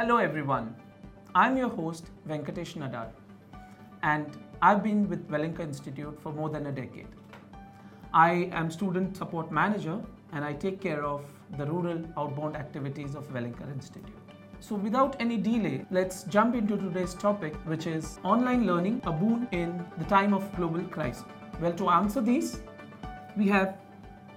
Hello everyone. I'm your host Venkatesh Nadar and I've been with Welingkar Institute for more than a decade. I am student support manager and I take care of the rural outbound activities of Welingkar Institute. So without any delay, let's jump into today's topic which is online learning a boon in the time of global crisis. Well to answer these, we have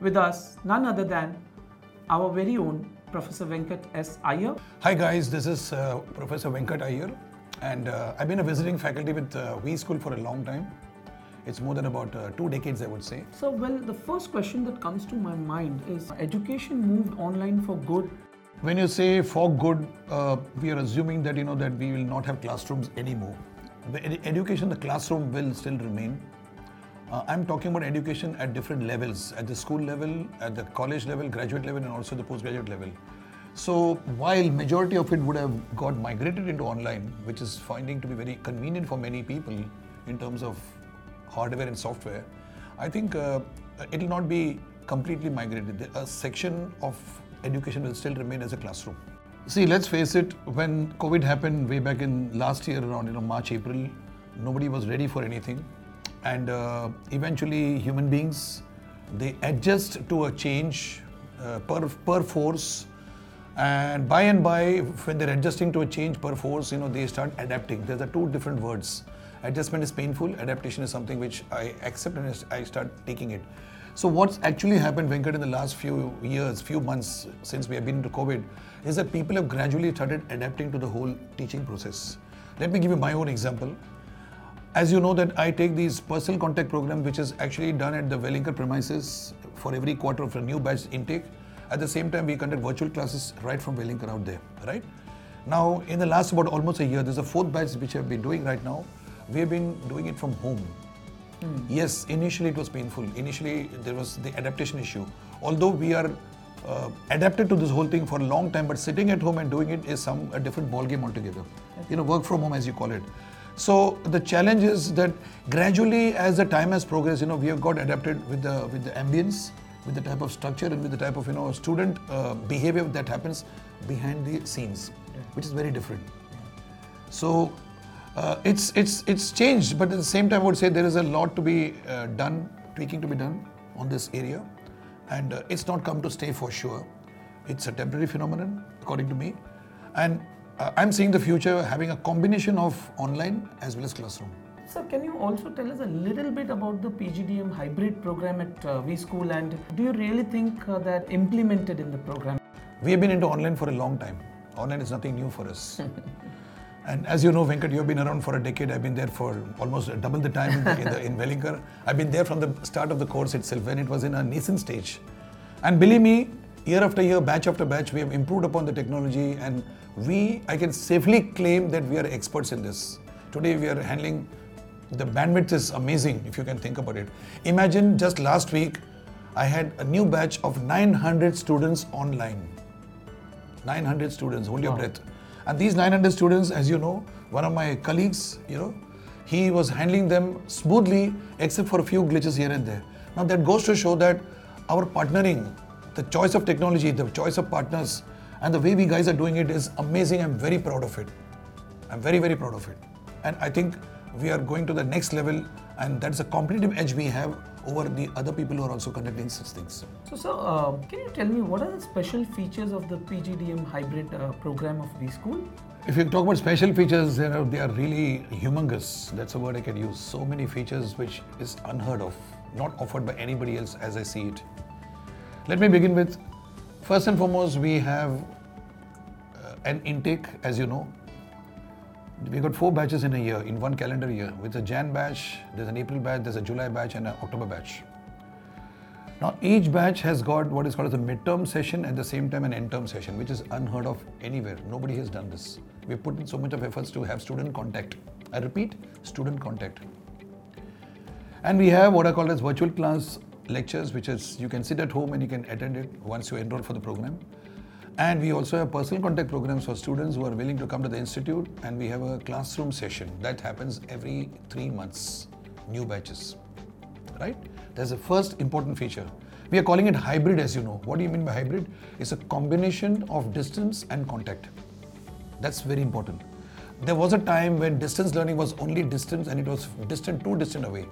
with us none other than our very own Professor Venkat S. Iyer. Hi guys, this is uh, Professor Venkat Iyer and uh, I've been a visiting faculty with uh, We School for a long time. It's more than about uh, two decades, I would say. So, well, the first question that comes to my mind is education moved online for good. When you say for good, uh, we are assuming that you know that we will not have classrooms anymore. The ed- education, the classroom will still remain. Uh, I'm talking about education at different levels, at the school level, at the college level, graduate level, and also the postgraduate level. So while majority of it would have got migrated into online, which is finding to be very convenient for many people in terms of hardware and software, I think uh, it will not be completely migrated. A section of education will still remain as a classroom. See, let's face it. When COVID happened way back in last year, around you know March, April, nobody was ready for anything, and uh, eventually human beings they adjust to a change uh, per per force. And by and by when they're adjusting to a change per force you know they start adapting. There's a two different words. Adjustment is painful. Adaptation is something which i accept and i start taking it. So what's actually happened venkat in the last few years few months since we have been into covid is that people have gradually started adapting to the whole teaching process. Let me give you my own example as you know that I take these personal contact program which is actually done at the Welingkar premises for every quarter of a new batch intake. At the same time, we conduct virtual classes right from Welingkar out there, right? Now, in the last about almost a year, there's a fourth batch which I've been doing right now. We have been doing it from home. Yes, initially it was painful. Initially, there was the adaptation issue. Although we are uh, adapted to this whole thing for a long time, but sitting at home and doing it is some a different ball game altogether. You know, work from home as you call it. So the challenge is that gradually, as the time has progressed, you know, we have got adapted with the with the ambience, with the type of structure, and with the type of you know student uh, behavior that happens behind the scenes, which is very different. So uh, it's it's it's changed, but at the same time, I would say there is a lot to be uh, done, tweaking to be done on this area, and uh, it's not come to stay for sure. It's a temporary phenomenon, according to me, and uh, I'm seeing the future having a combination of online as well as classroom. So, can you also tell us a little bit about the PGDM hybrid program at uh, We School and do you really think uh, that implemented in the program? We have been into online for a long time. Online is nothing new for us. and as you know, Venkat, you have been around for a decade. I've been there for almost double the time in, the, in, the, in Welingkar. I've been there from the start of the course itself when it was in a nascent stage. And believe me, year after year, batch after batch, we have improved upon the technology and we, I can safely claim that we are experts in this. Today we are handling, the bandwidth is amazing if you can think about it. Imagine just last week, I had a new batch of 900 students online. 900 students, hold your breath. And these 900 students, as you know, one of my colleagues, you know, he was handling them smoothly except for a few glitches here and there. Now that goes to show that our partnering, the choice of technology, the choice of partners, and the way we guys are doing it is amazing. I'm very proud of it. I'm very, very proud of it. And I think we are going to the next level, and that's a competitive edge we have over the other people who are also conducting such things. So, sir, uh, can you tell me what are the special features of the PGDM hybrid uh, program of We School? If you talk about special features, they are, they are really humongous. That's a word I can use. So many features which is unheard of, not offered by anybody else as I see it. Let me begin with first and foremost, we have uh, an intake, as you know. We got four batches in a year, in one calendar year. With a Jan batch, there's an April batch, there's a July batch, and an October batch. Now, each batch has got what is called as a midterm session at the same time an end term session, which is unheard of anywhere. Nobody has done this. We've put in so much of efforts to have student contact. I repeat, student contact. And we have what are called as virtual class lectures, which is you can sit at home and you can attend it once you enroll for the program. And we also have personal contact programs for students who are willing to come to the institute. And we have a classroom session that happens every three months, new batches. Right? There's a first important feature. We are calling it hybrid, as you know. What do you mean by hybrid? It's a combination of distance and contact. That's very important. There was a time when distance learning was only distance and it was distant, too distant away.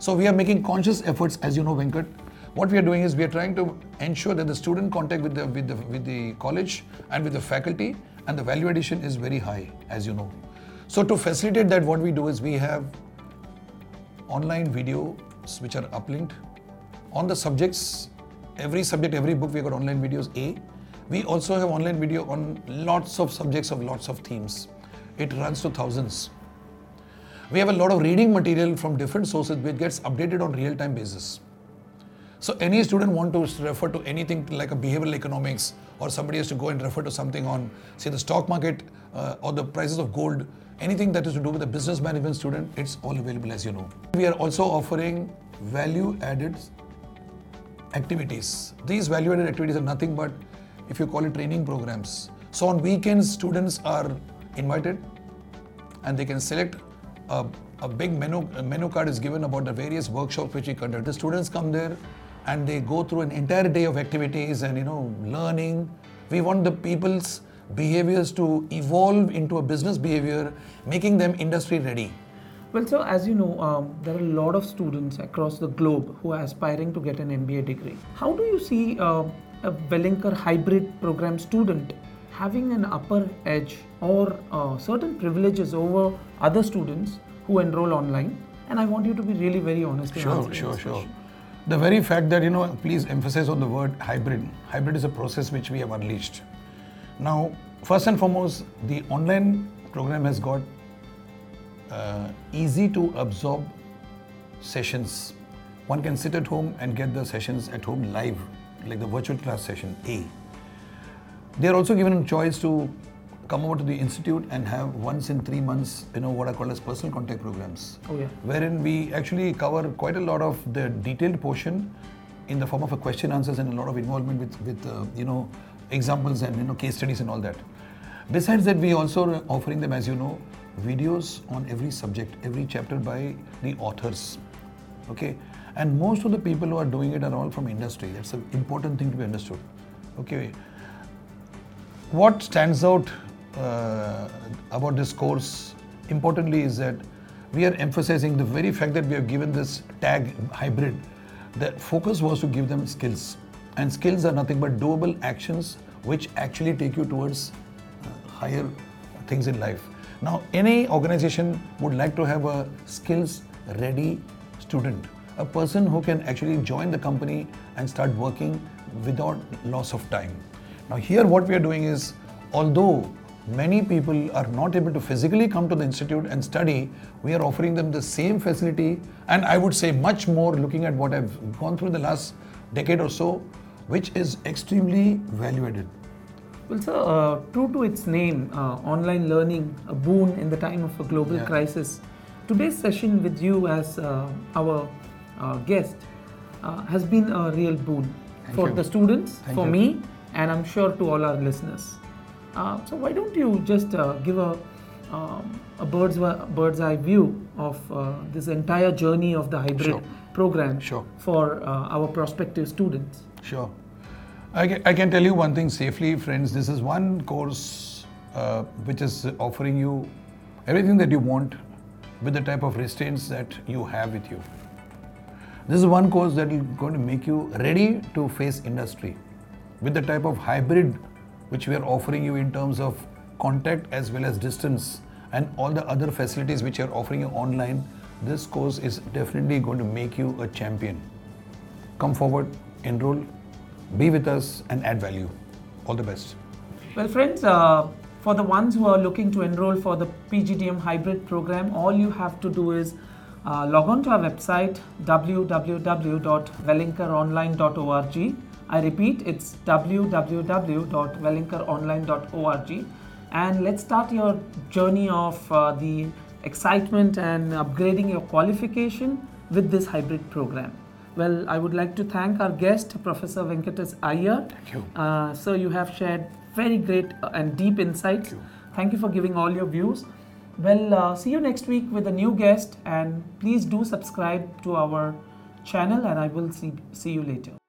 So we are making conscious efforts, as you know, Venkat. What we are doing is we are trying to ensure that the student contact with the with the with the college and with the faculty and the value addition is very high, as you know. So to facilitate that, what we do is we have online videos which are uplinked on the subjects. Every subject, every book, we got online videos. A. We also have online video on lots of subjects of lots of themes. It runs to thousands. We have a lot of reading material from different sources which gets updated on real-time basis. So any student want to refer to anything like a behavioral economics or somebody has to go and refer to something on say the stock market uh, or the prices of gold, anything that is to do with a business management student, it's all available as you know. We are also offering value added activities. These value added activities are nothing but if you call it training programs. So on weekends students are invited and they can select a, a big menu, a menu card is given about the various workshops which we conduct. The students come there and they go through an entire day of activities and you know learning. We want the people's behaviors to evolve into a business behavior, making them industry ready. Well, so as you know, um, there are a lot of students across the globe who are aspiring to get an MBA degree. How do you see uh, a Welingkar hybrid program student having an upper edge or uh, certain privileges over other students who enroll online? And I want you to be really very honest. Sure, sure, sure. The very fact that, you know, please emphasize on the word hybrid. Hybrid is a process which we have unleashed. Now, first and foremost, the online program has got uh, easy to absorb sessions. One can sit at home and get the sessions at home live, like the virtual class session A. They are also given a choice to come over to the institute and have once in three months, you know, what are called as personal contact programs. Oh, yeah. wherein we actually cover quite a lot of the detailed portion in the form of a question answers and a lot of involvement with, with uh, you know examples and you know case studies and all that. Besides that we also are offering them as you know videos on every subject every chapter by the authors. Okay? And most of the people who are doing it are all from industry. That's an important thing to be understood. Okay what stands out uh, about this course importantly is that we are emphasizing the very fact that we have given this tag hybrid. The focus was to give them skills. And skills are nothing but doable actions which actually take you towards uh, higher things in life. Now any organization would like to have a skills ready student a person who can actually join the company and start working without loss of time now, here what we are doing is, although many people are not able to physically come to the institute and study, we are offering them the same facility, and I would say much more looking at what I've gone through in the last decade or so, which is extremely value added. Well, sir, uh, true to its name, uh, online learning, a boon in the time of a global Yeah. crisis. Today's session with you as uh, our uh, guest uh, has been a real boon Thank for you. the students, Thank for you. me, and I'm sure to all our listeners. Uh, so why don't you just uh, give a um, a bird's bird's eye view of uh, this entire journey of the hybrid Sure. program Sure. for uh, our prospective students? Sure. I can, I can tell you one thing safely, friends. This is one course uh, which is offering you everything that you want with the type of restraints that you have with you. This is one course that is going to make you ready to face industry with the type of hybrid which we are offering you in terms of contact as well as distance and all the other facilities which are offering you online. This course is definitely going to make you a champion come forward, enroll, be with us, and add value. All the best. Well, friends, uh, for the ones who are looking to enroll for the PGDM hybrid program, all you have to do is uh, log on to our website www.welingkaronline.org. I repeat, it's www.welingkaronline.org. And let's start your journey of uh, the excitement and upgrading your qualification with this hybrid program. Well, I would like to thank our guest, Professor Venkat S. Iyer. Thank you. Uh, so you have shared very great uh, and deep insights. Thank you. Thank you for giving all your views. Well, uh, see you next week with a new guest, and please do subscribe to our channel, and I will see see you later.